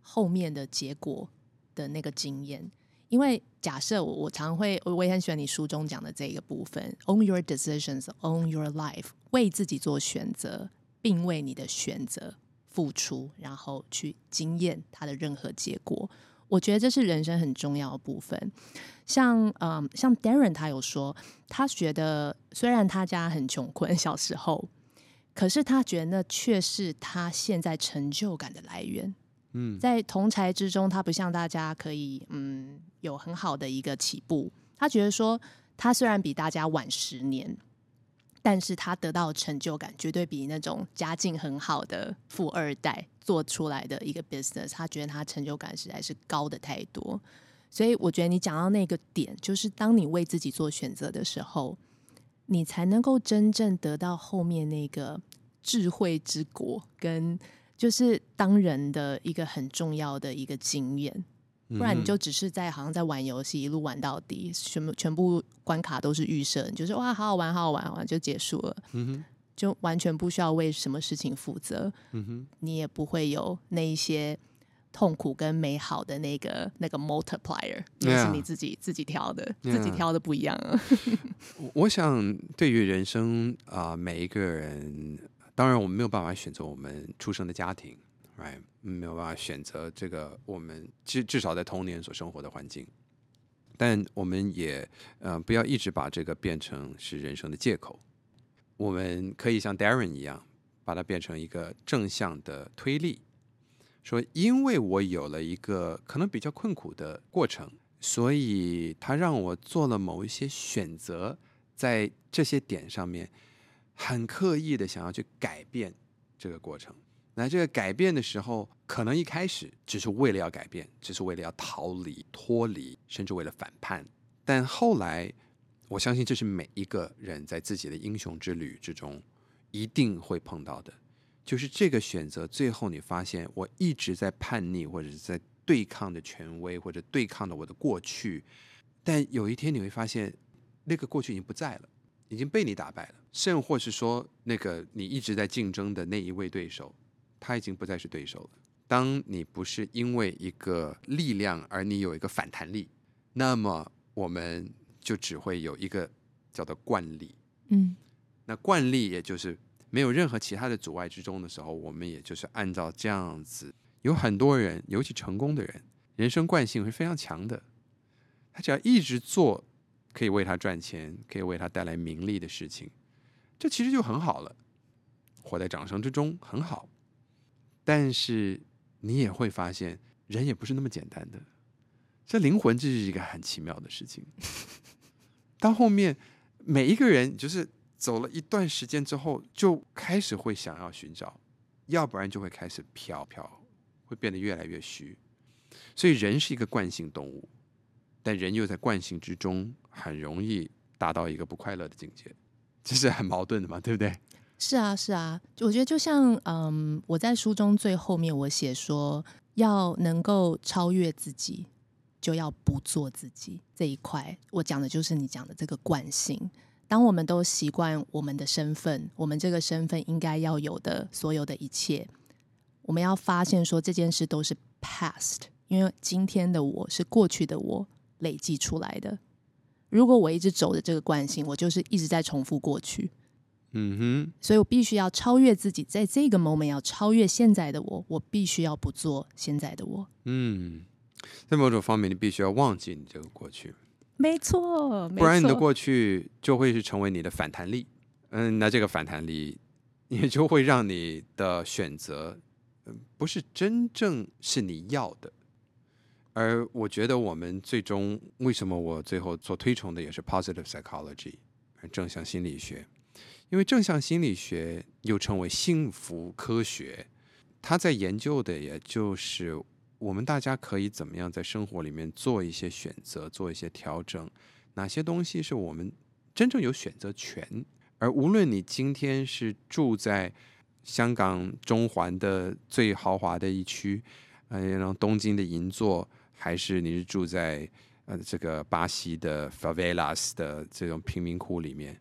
后面的结果的那个经验。因为假设我我常会，我也很喜欢你书中讲的这个部分：own your decisions, own your life，为自己做选择，并为你的选择付出，然后去经验它的任何结果。我觉得这是人生很重要的部分。像嗯，像 Darren 他有说，他觉得虽然他家很穷困，小时候。可是他觉得那却是他现在成就感的来源。嗯，在同才之中，他不像大家可以嗯有很好的一个起步。他觉得说，他虽然比大家晚十年，但是他得到成就感绝对比那种家境很好的富二代做出来的一个 business，他觉得他成就感实在是高的太多。所以我觉得你讲到那个点，就是当你为自己做选择的时候。你才能够真正得到后面那个智慧之果，跟就是当人的一个很重要的一个经验。不然你就只是在好像在玩游戏，一路玩到底，全部全部关卡都是预设，你就是哇，好好玩，好好玩，玩就结束了。就完全不需要为什么事情负责。你也不会有那一些。痛苦跟美好的那个那个 multiplier，也是你自己.自己挑的.自己挑的不一样啊。我想，对于人生啊、呃，每一个人，当然我们没有办法选择我们出生的家庭哎没有办法选择这个我们至至少在童年所生活的环境，但我们也呃不要一直把这个变成是人生的借口。我们可以像 Darren 一样，把它变成一个正向的推力。说，因为我有了一个可能比较困苦的过程，所以他让我做了某一些选择，在这些点上面，很刻意的想要去改变这个过程。那这个改变的时候，可能一开始只是为了要改变，只是为了要逃离、脱离，甚至为了反叛。但后来，我相信这是每一个人在自己的英雄之旅之中一定会碰到的。就是这个选择，最后你发现我一直在叛逆，或者是在对抗的权威，或者对抗的我的过去。但有一天你会发现，那个过去已经不在了，已经被你打败了，甚或是说，那个你一直在竞争的那一位对手，他已经不再是对手了。当你不是因为一个力量而你有一个反弹力，那么我们就只会有一个叫做惯例。嗯，那惯例也就是。没有任何其他的阻碍之中的时候，我们也就是按照这样子。有很多人，尤其成功的人，人生惯性是非常强的。他只要一直做可以为他赚钱、可以为他带来名利的事情，这其实就很好了。活在掌声之中很好，但是你也会发现，人也不是那么简单的。这灵魂这是一个很奇妙的事情。到后面，每一个人就是。走了一段时间之后，就开始会想要寻找，要不然就会开始飘飘，会变得越来越虚。所以人是一个惯性动物，但人又在惯性之中，很容易达到一个不快乐的境界，这是很矛盾的嘛，对不对？是啊，是啊，我觉得就像嗯，我在书中最后面我写说，要能够超越自己，就要不做自己这一块，我讲的就是你讲的这个惯性。当我们都习惯我们的身份，我们这个身份应该要有的所有的一切，我们要发现说这件事都是 past，因为今天的我是过去的我累积出来的。如果我一直走的这个惯性，我就是一直在重复过去。嗯哼，所以我必须要超越自己，在这个 moment 要超越现在的我，我必须要不做现在的我。嗯，在某种方面，你必须要忘记你这个过去。没错，不然你的过去就会是成为你的反弹力。嗯，那这个反弹力也就会让你的选择不是真正是你要的。而我觉得我们最终为什么我最后做推崇的也是 positive psychology，正向心理学，因为正向心理学又称为幸福科学，它在研究的也就是我们大家可以怎么样在生活里面做一些选择，做一些调整，哪些东西是我们真正有选择权。而无论你今天是住在香港中环的最豪华的一区，呃，然后东京的银座。还是你是住在呃这个巴西的 favelas 的这种贫民窟里面，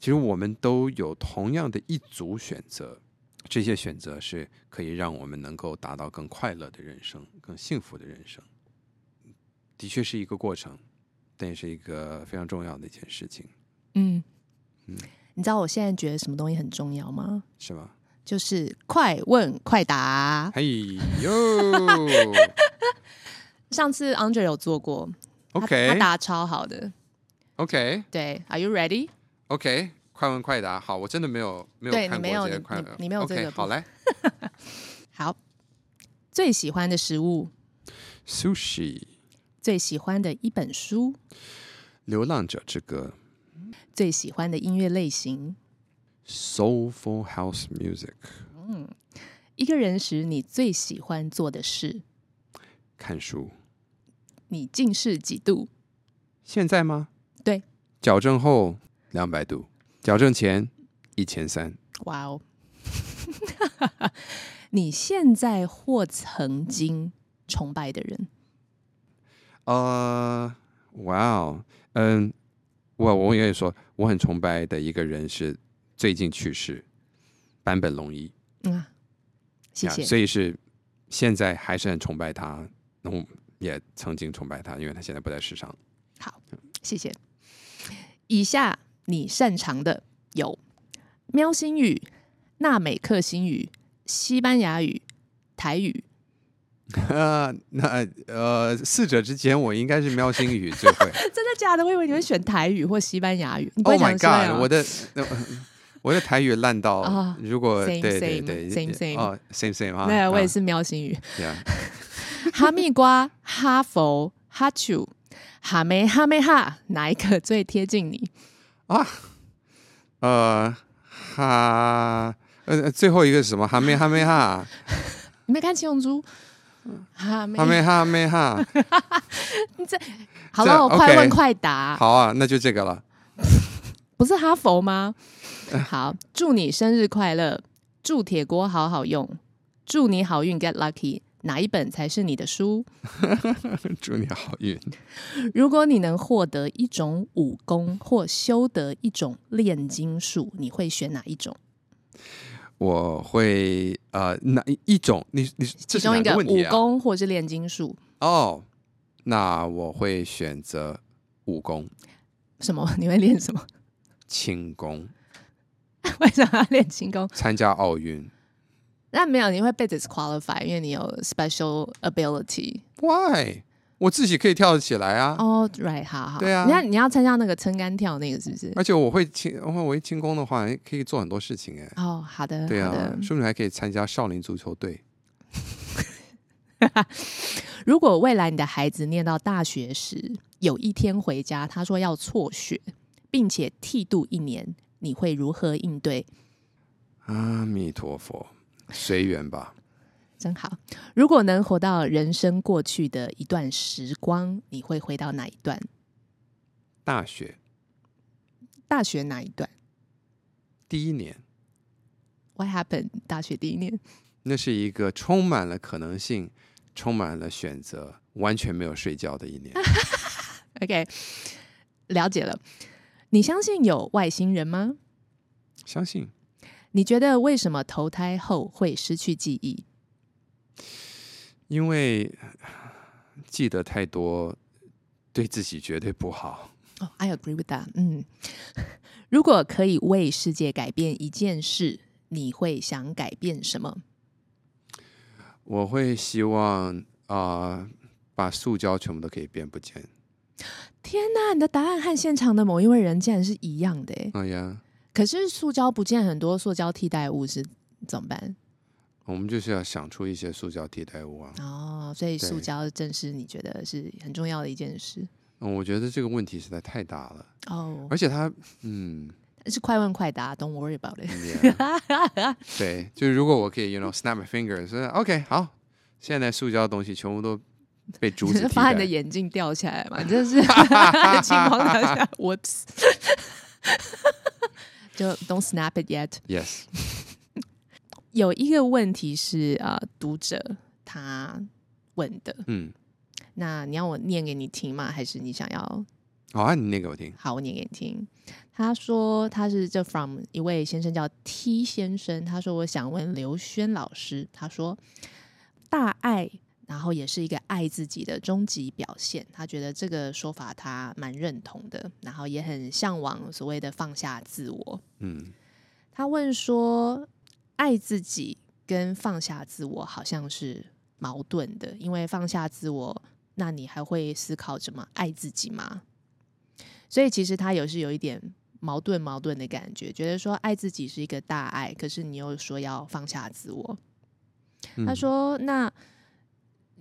其实我们都有同样的一组选择，这些选择是可以让我们能够达到更快乐的人生、更幸福的人生。的确是一个过程，但也是一个非常重要的一件事情。嗯嗯，你知道我现在觉得什么东西很重要吗？是吗？就是快问快答。嘿呦！上次 Andre 有做过，OK，他，他答超好的，OK，对，Are you ready？OK，快问快答，好，我真的没有没有看过这些快问，你没有这个，okay, 好来，好，最喜欢的食物，Sushi，最喜欢的一本书，《流浪者之歌》，最喜欢的音乐类型，Soulful House Music，嗯，一个人时你最喜欢做的事，看书。你近视几度？现在吗？对，矫正后两百度，矫正前一千三。哇哦！你现在或曾经崇拜的人？呃，哇哦，嗯，我我也说，我很崇拜的一个人是最近去世，坂本龙一。嗯，谢谢。所以是现在还是很崇拜他。那我也曾经崇拜他，因为他现在不在世上。好，谢谢。以下你擅长的有喵星语、纳美克星语、西班牙语、台语。呃，那呃，四者之间，我应该是喵星语最会。真的假的？我以为你会选台语或西班牙语。Oh my god！我的我的台语烂到，oh, 如果 same, 对对对，same same 哦，same same 啊。对，我也是喵星语。Yeah. 哈密瓜、哈佛、哈丘、哈梅、哈梅哈，哪一个最贴近你啊？呃，哈，呃，最后一个是什么？哈梅哈梅哈？你没看七龙珠？哈梅哈梅哈梅哈？你这好了，我快问快答。好啊，那就这个了。不是哈佛吗？好，祝你生日快乐，祝铁锅好好用，祝你好运，get lucky。哪一本才是你的书？祝你好运。如果你能获得一种武功或修得一种炼金术，你会选哪一种？我会呃，哪一种？你你？其中一个武功或是炼金术？哦，那我会选择武功。什么？你会练什么？轻功。为什么要练轻功？参加奥运。那没有，你会被 disqualify，因为你有 special ability。Why？我自己可以跳得起来啊。哦、oh，right，好好。对啊。你要你要参加那个撑杆跳那个是不是？而且我会轻，我会轻功的话，可以做很多事情哎。哦、oh，好的。对啊，说不定还可以参加少林足球队。如果未来你的孩子念到大学时，有一天回家，他说要辍学，并且剃度一年，你会如何应对？阿弥陀佛。随缘吧，真好。如果能活到人生过去的一段时光，你会回到哪一段？大学。大学哪一段？第一年。What happened？大学第一年？那是一个充满了可能性、充满了选择、完全没有睡觉的一年。OK，了解了。你相信有外星人吗？相信。你觉得为什么投胎后会失去记忆？因为 记得太多，对自己绝对不好。哦、oh，I agree with that。嗯，如果可以为世界改变一件事，你会想改变什么？我会希望啊、呃，把塑胶全部都可以变不见。天哪，你的答案和现场的某一位人竟然是一样的！哎，哎呀。可是塑胶不见很多，塑胶替代物是怎么办？我们就是要想出一些塑胶替代物啊。哦，所以塑胶正是你觉得是很重要的一件事。嗯，我觉得这个问题实在太大了。哦，而且它，嗯，是快问快答，Don't worry about it。Yeah. 对，就是如果我可以，you know, snap my fingers，说 OK，好，现在塑胶的东西全部都被竹子 替代。发你的眼镜掉起来嘛？就是情况下，我就 Don't snap it yet。Yes。有一个问题是啊、呃，读者他问的，嗯，那你要我念给你听吗？还是你想要？好啊，你念给我听。好，我念给你听。他说他是这 from 一位先生叫 T 先生，他说我想问刘轩老师，他说大爱，然后也是一个爱自己的终极表现。他觉得这个说法他蛮认同的，然后也很向往所谓的放下自我。嗯，他问说。爱自己跟放下自我好像是矛盾的，因为放下自我，那你还会思考怎么爱自己吗？所以其实他有是有一点矛盾矛盾的感觉，觉得说爱自己是一个大爱，可是你又说要放下自我。嗯、他说：“那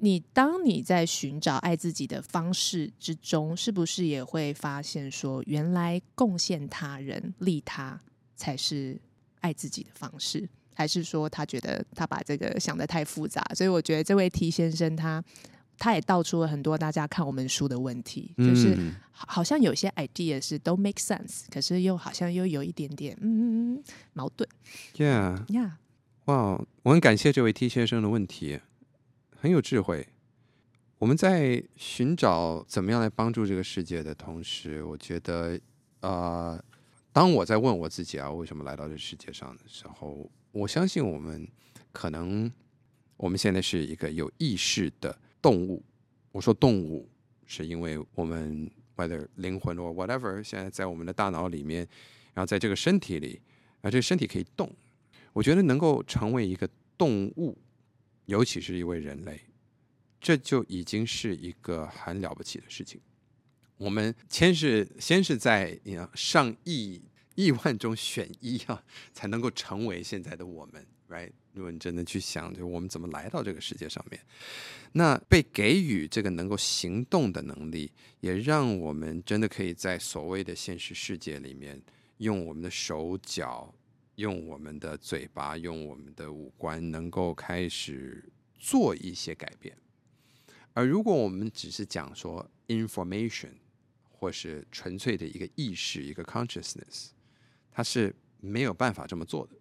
你当你在寻找爱自己的方式之中，是不是也会发现说，原来贡献他人、利他才是爱自己的方式？”还是说他觉得他把这个想得太复杂，所以我觉得这位 T 先生他他也道出了很多大家看我们书的问题，嗯、就是好像有些 idea 是都 make sense，可是又好像又有一点点嗯矛盾。Yeah，Yeah，哇，wow，我很感谢这位 T 先生的问题，很有智慧。我们在寻找怎么样来帮助这个世界的同时，我觉得呃，当我在问我自己啊，为什么来到这世界上的时候。我相信我们可能我们现在是一个有意识的动物。我说动物，是因为我们 whether 灵魂或 whatever，现在在我们的大脑里面，然后在这个身体里，啊，这个身体可以动。我觉得能够成为一个动物，尤其是一位人类，这就已经是一个很了不起的事情。我们先是先是在上亿。亿万中选一啊，才能够成为现在的我们，right？如果你真的去想，就我们怎么来到这个世界上面，那被给予这个能够行动的能力，也让我们真的可以在所谓的现实世界里面，用我们的手脚，用我们的嘴巴，用我们的五官，能够开始做一些改变。而如果我们只是讲说 information，或是纯粹的一个意识，一个 consciousness。它是没有办法这么做的，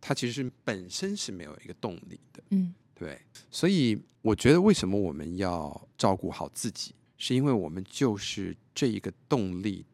它其实本身是没有一个动力的，嗯，对。所以我觉得为什么我们要照顾好自己，是因为我们就是这一个动力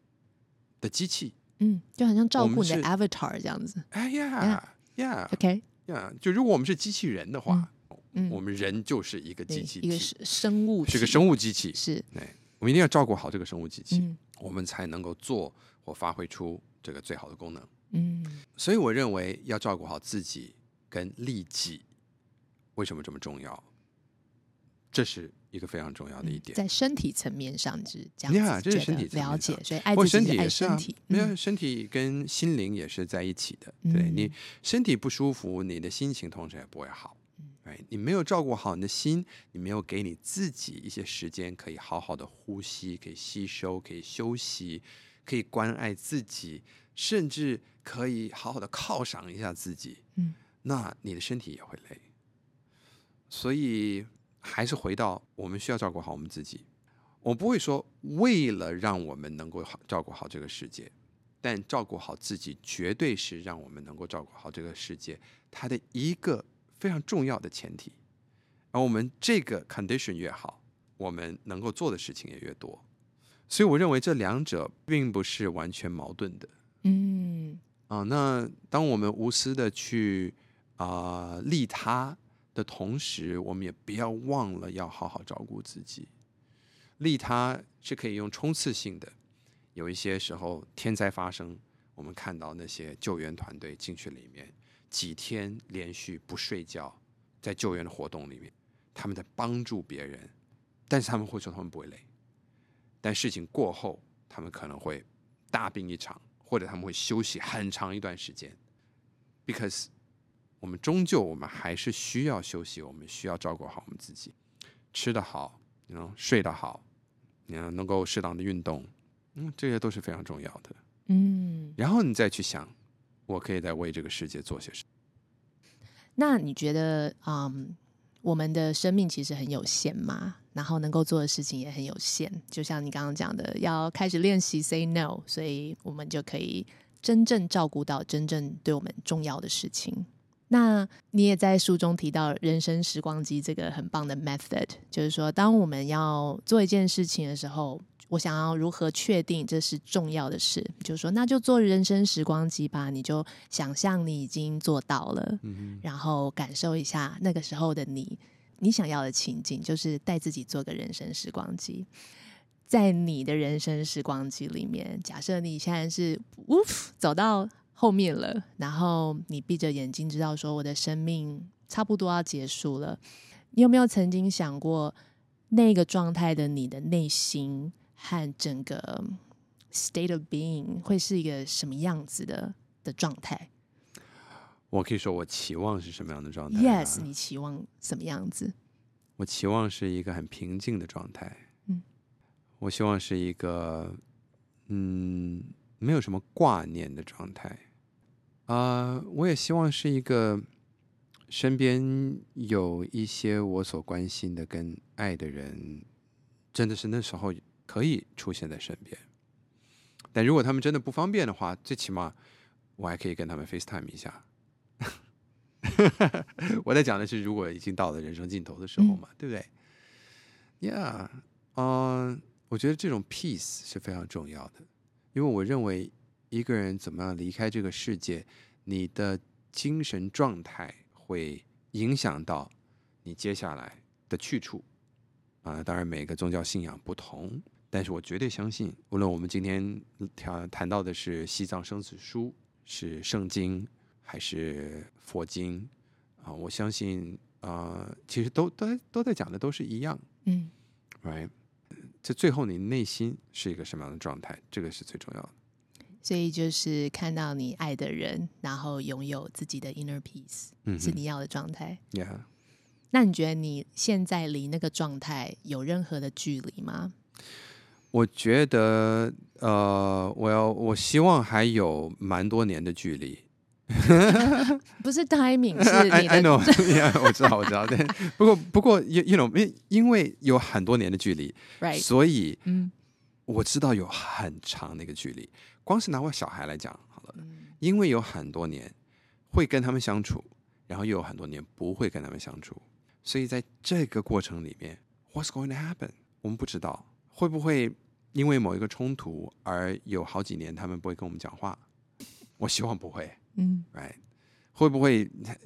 的机器，嗯，就好像照顾你的 avatar 这样子。哎呀呀，OK，呀，就如果我们是机器人的话，嗯，我们人就是一个机器，一个是生物，是个生物机器，是。对，我们一定要照顾好这个生物机器，嗯，我们才能够做或发挥出。这个最好的功能，嗯，所以我认为要照顾好自己跟利己，为什么这么重要？这是一个非常重要的一点，在身体层面上是这样，yeah, 这是身体了解，所以爱自己爱身体，没有身体跟心灵也是在一起的。嗯、对你身体不舒服，你的心情同时也不会好。哎，你没有照顾好你的心，你没有给你自己一些时间可以好好的呼吸，可以吸收，可以休息。可以关爱自己，甚至可以好好的犒赏一下自己。嗯，那你的身体也会累。所以还是回到我们需要照顾好我们自己。我不会说为了让我们能够好照顾好这个世界，但照顾好自己绝对是让我们能够照顾好这个世界它的一个非常重要的前提。而我们这个 condition 越好，我们能够做的事情也越多。所以我认为这两者并不是完全矛盾的。嗯，啊，那当我们无私的去啊、呃、利他的同时，我们也不要忘了要好好照顾自己。利他是可以用冲刺性的，有一些时候天灾发生，我们看到那些救援团队进去里面，几天连续不睡觉，在救援的活动里面，他们在帮助别人，但是他们会说他们不会累。但事情过后，他们可能会大病一场，或者他们会休息很长一段时间，because 我们终究我们还是需要休息，我们需要照顾好我们自己，吃得好，然后睡得好，你要能够适当的运动，嗯，这些都是非常重要的。嗯，然后你再去想，我可以在为这个世界做些什么。那你觉得，嗯，我们的生命其实很有限嘛？然后能够做的事情也很有限。就像你刚刚讲的，要开始练习 say no，所以我们就可以真正照顾到真正对我们重要的事情。那你也在书中提到人生时光机这个很棒的 method，就是说，当我们要做一件事情的时候。我想要如何确定这是重要的事？就是说，那就做人生时光机吧。你就想象你已经做到了，嗯，然后感受一下那个时候的你，你想要的情景，就是带自己做个人生时光机。在你的人生时光机里面，假设你现在是呜走到后面了，然后你闭着眼睛，知道说我的生命差不多要结束了。你有没有曾经想过那个状态的你的内心？和整个 state of being 会是一个什么样子的的状态？我可以说我期望是什么样的状态？Yes，你期望什么样子？我期望是一个很平静的状态。嗯，我希望是一个嗯没有什么挂念的状态。啊、呃，我也希望是一个身边有一些我所关心的跟爱的人，真的是那时候。可以出现在身边，但如果他们真的不方便的话，最起码我还可以跟他们 FaceTime 一下。我在讲的是，如果已经到了人生尽头的时候嘛，嗯、对不对？Yeah，嗯、uh，我觉得这种 peace 是非常重要的，因为我认为一个人怎么样离开这个世界，你的精神状态会影响到你接下来的去处。啊，当然每个宗教信仰不同。但是我绝对相信，无论我们今天谈谈到的是西藏生死书，是圣经，还是佛经，啊，我相信啊，其实都都都在讲的都是一样，嗯，right，这最后你内心是一个什么样的状态，这个是最重要的。所以就是看到你爱的人，然后拥有自己的 inner peace，嗯，是你要的状态。Yeah，那你觉得你现在离那个状态有任何的距离吗？我觉得，呃，我要，我希望还有蛮多年的距离。不是 timing，是 你的。I, I know，yeah, 我知道，我知道。对，不过，不过，you you know，因因为有很多年的距离，right，所以，嗯，我知道有很长的一个距离。光是拿我小孩来讲，好了，嗯，因为有很多年会跟他们相处，然后又有很多年不会跟他们相处，所以在这个过程里面，What's going to happen？我们不知道会不会。因为某一个冲突而有好几年他们不会跟我们讲话，我希望不会。嗯，right？会不会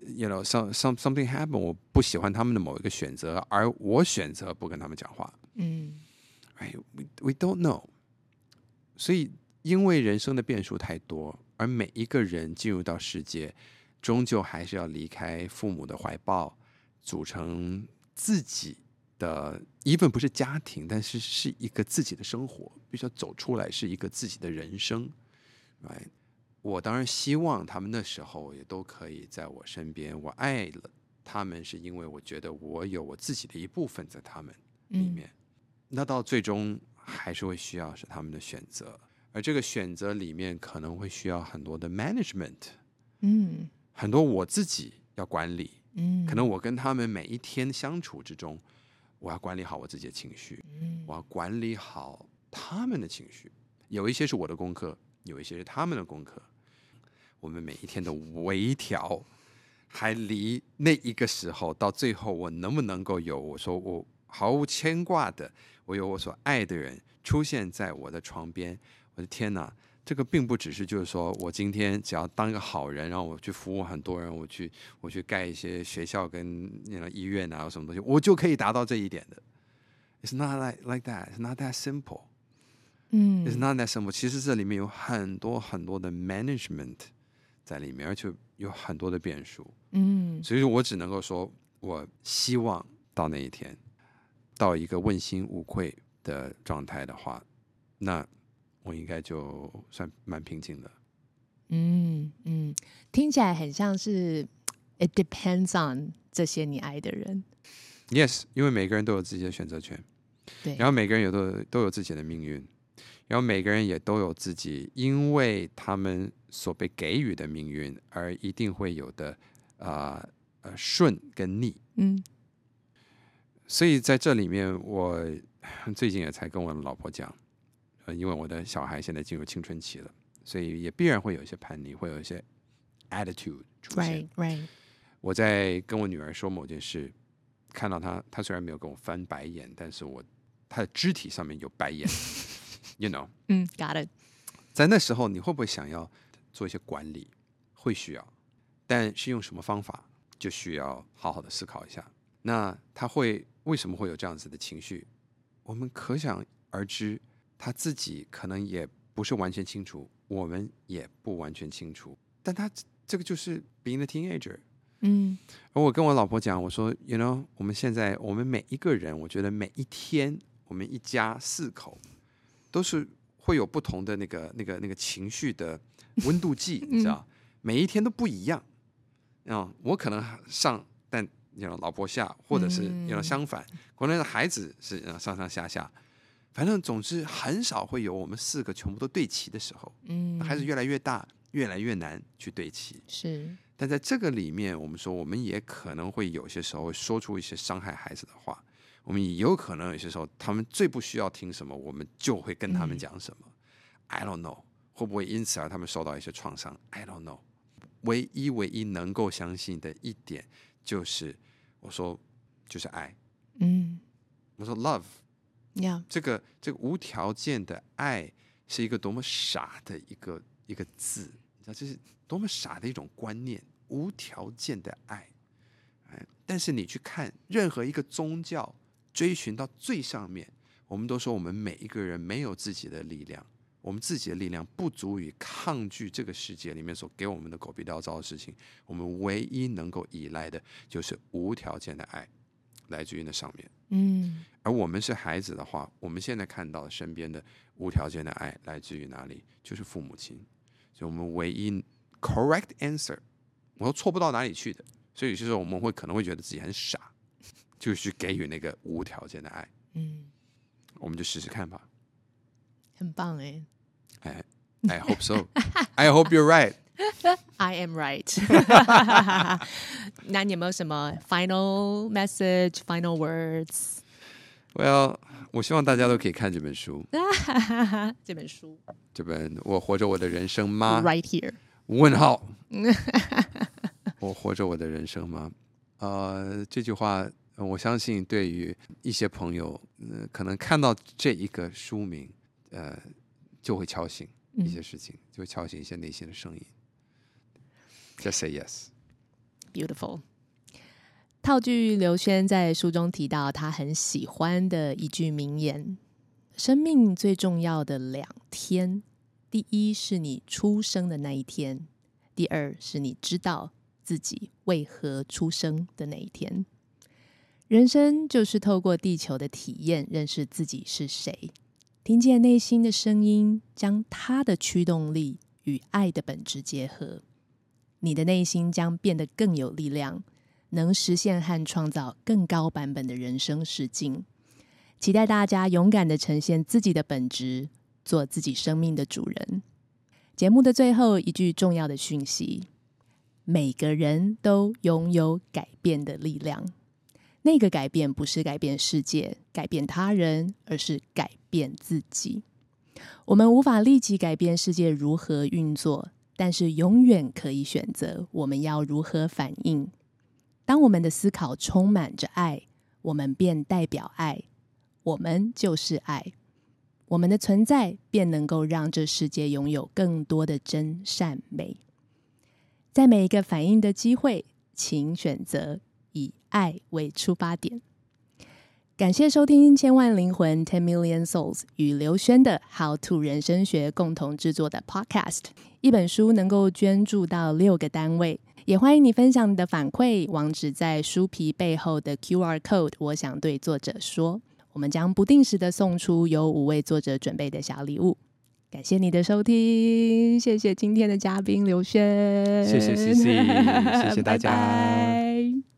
，you know，some some something happen？我不喜欢他们的某一个选择，而我选择不跟他们讲话。嗯，right？We we don't know。所以，因为人生的变数太多，而每一个人进入到世界，终究还是要离开父母的怀抱，组成自己。的一份不是家庭，但是是一个自己的生活，必须要走出来，是一个自己的人生。我当然希望他们那时候也都可以在我身边。我爱了他们，是因为我觉得我有我自己的一部分在他们里面。嗯、那到最终还是会需要是他们的选择，而这个选择里面可能会需要很多的 management，嗯，很多我自己要管理，嗯，可能我跟他们每一天相处之中。我要管理好我自己的情绪，嗯，我要管理好他们的情绪。有一些是我的功课，有一些是他们的功课。我们每一天的微调，还离那一个时候到最后，我能不能够有我说我毫无牵挂的，我有我所爱的人出现在我的床边？我的天哪！这个并不只是就是说我今天只要当一个好人，然后我去服务很多人，我去我去盖一些学校跟那个医院啊什么东西，我就可以达到这一点的。It's not like like that. It's not that simple. 嗯，It's not that simple. 其实这里面有很多很多的 management 在里面，而且有很多的变数。嗯，所以说我只能够说，我希望到那一天，到一个问心无愧的状态的话，那。我应该就算蛮平静的。嗯嗯，听起来很像是 It depends on 这些你爱的人。Yes，因为每个人都有自己的选择权。对。然后每个人也都都有自己的命运，然后每个人也都有自己，因为他们所被给予的命运而一定会有的啊呃，呃顺跟逆。嗯。所以在这里面，我 最近也才跟我老婆讲，呃，因为我的小孩现在进入青春期了，所以也必然会有一些叛逆，会有一些 attitude 出现。Right, right. 我在跟我女儿说某件事，看到她，她虽然没有跟我翻白眼，但是我她的肢体上面有白眼，you know？嗯，got it。在那时候，你会不会想要做一些管理？会需要，但是用什么方法，就需要好好的思考一下。那他会为什么会有这样子的情绪？我们可想而知，他自己可能也不是完全清楚，我们也不完全清楚。但他这个就是 being a teenager。嗯，而我跟我老婆讲，我说，you know，我们现在我们每一个人，我觉得每一天，我们一家四口都是会有不同的那个那个那个情绪的温度计，你知道，每一天都不一样。啊，我可能上，但。you know, 老婆下，或者是 you know, 相反，可能孩子是上上下下，反正总之很少会有我们四个全部都对齐的时候。嗯，孩子越来越大，越来越难去对齐。是，但在这个里面，我们说我们也可能会有些时候说出一些伤害孩子的话。我们也有可能有些时候，他们最不需要听什么，我们就会跟他们讲什么。嗯、I don't know，会不会因此而他们受到一些创伤？I don't know。唯一唯一能够相信的一点就是。我说，就是爱。嗯，我说这个这个无条件的爱是一个多么傻的一个一个字，你知道这是多么傻的一种观念，无条件的爱。但是你去看任何一个宗教，追寻到最上面，我们都说我们每一个人没有自己的力量。我们自己的力量不足以抗拒这个世界里面所给我们的狗屁倒灶的事情。我们唯一能够依赖的就是无条件的爱，来自于那上面。嗯，而我们是孩子的话，我们现在看到身边的无条件的爱来自于哪里？就是父母亲。所以，我们唯一 correct answer，我都错不到哪里去的。所以，有些时候我们会可能会觉得自己很傻，就去给予那个无条件的爱。嗯，我们就试试看吧。很棒哎哎 I hope so. I hope you're right. I am right. 那你有没有什么 final message, final words? Well，我希望大家都可以看这本书。这本书，这本《我活着我的人生吗》？Right here。问号。我活着我的人生吗？呃，这句话，我相信对于一些朋友，呃，可能看到这一个书名。呃，就会敲醒一些事情，嗯、就会敲醒一些内心的声音。Just say yes. Beautiful。套句刘轩在书中提到他很喜欢的一句名言：生命最重要的两天，第一是你出生的那一天，第二是你知道自己为何出生的那一天。人生就是透过地球的体验，认识自己是谁。听见内心的声音，将它的驱动力与爱的本质结合，你的内心将变得更有力量，能实现和创造更高版本的人生实境。期待大家勇敢的呈现自己的本质，做自己生命的主人。节目的最后一句重要的讯息：每个人都拥有改变的力量。那个改变不是改变世界、改变他人，而是改变自己。我们无法立即改变世界如何运作，但是永远可以选择我们要如何反应。当我们的思考充满着爱，我们便代表爱，我们就是爱。我们的存在便能够让这世界拥有更多的真善美。在每一个反应的机会，请选择。以爱为出发点，感谢收听千万灵魂 Ten Million Souls 与刘轩的 How to 人生学共同制作的 Podcast。一本书能够捐助到六个单位，也欢迎你分享你的反馈。网址在书皮背后的 QR Code。我想对作者说，我们将不定时的送出由五位作者准备的小礼物。感谢你的收听，谢谢今天的嘉宾刘轩，谢谢 CC，谢谢大家。拜拜。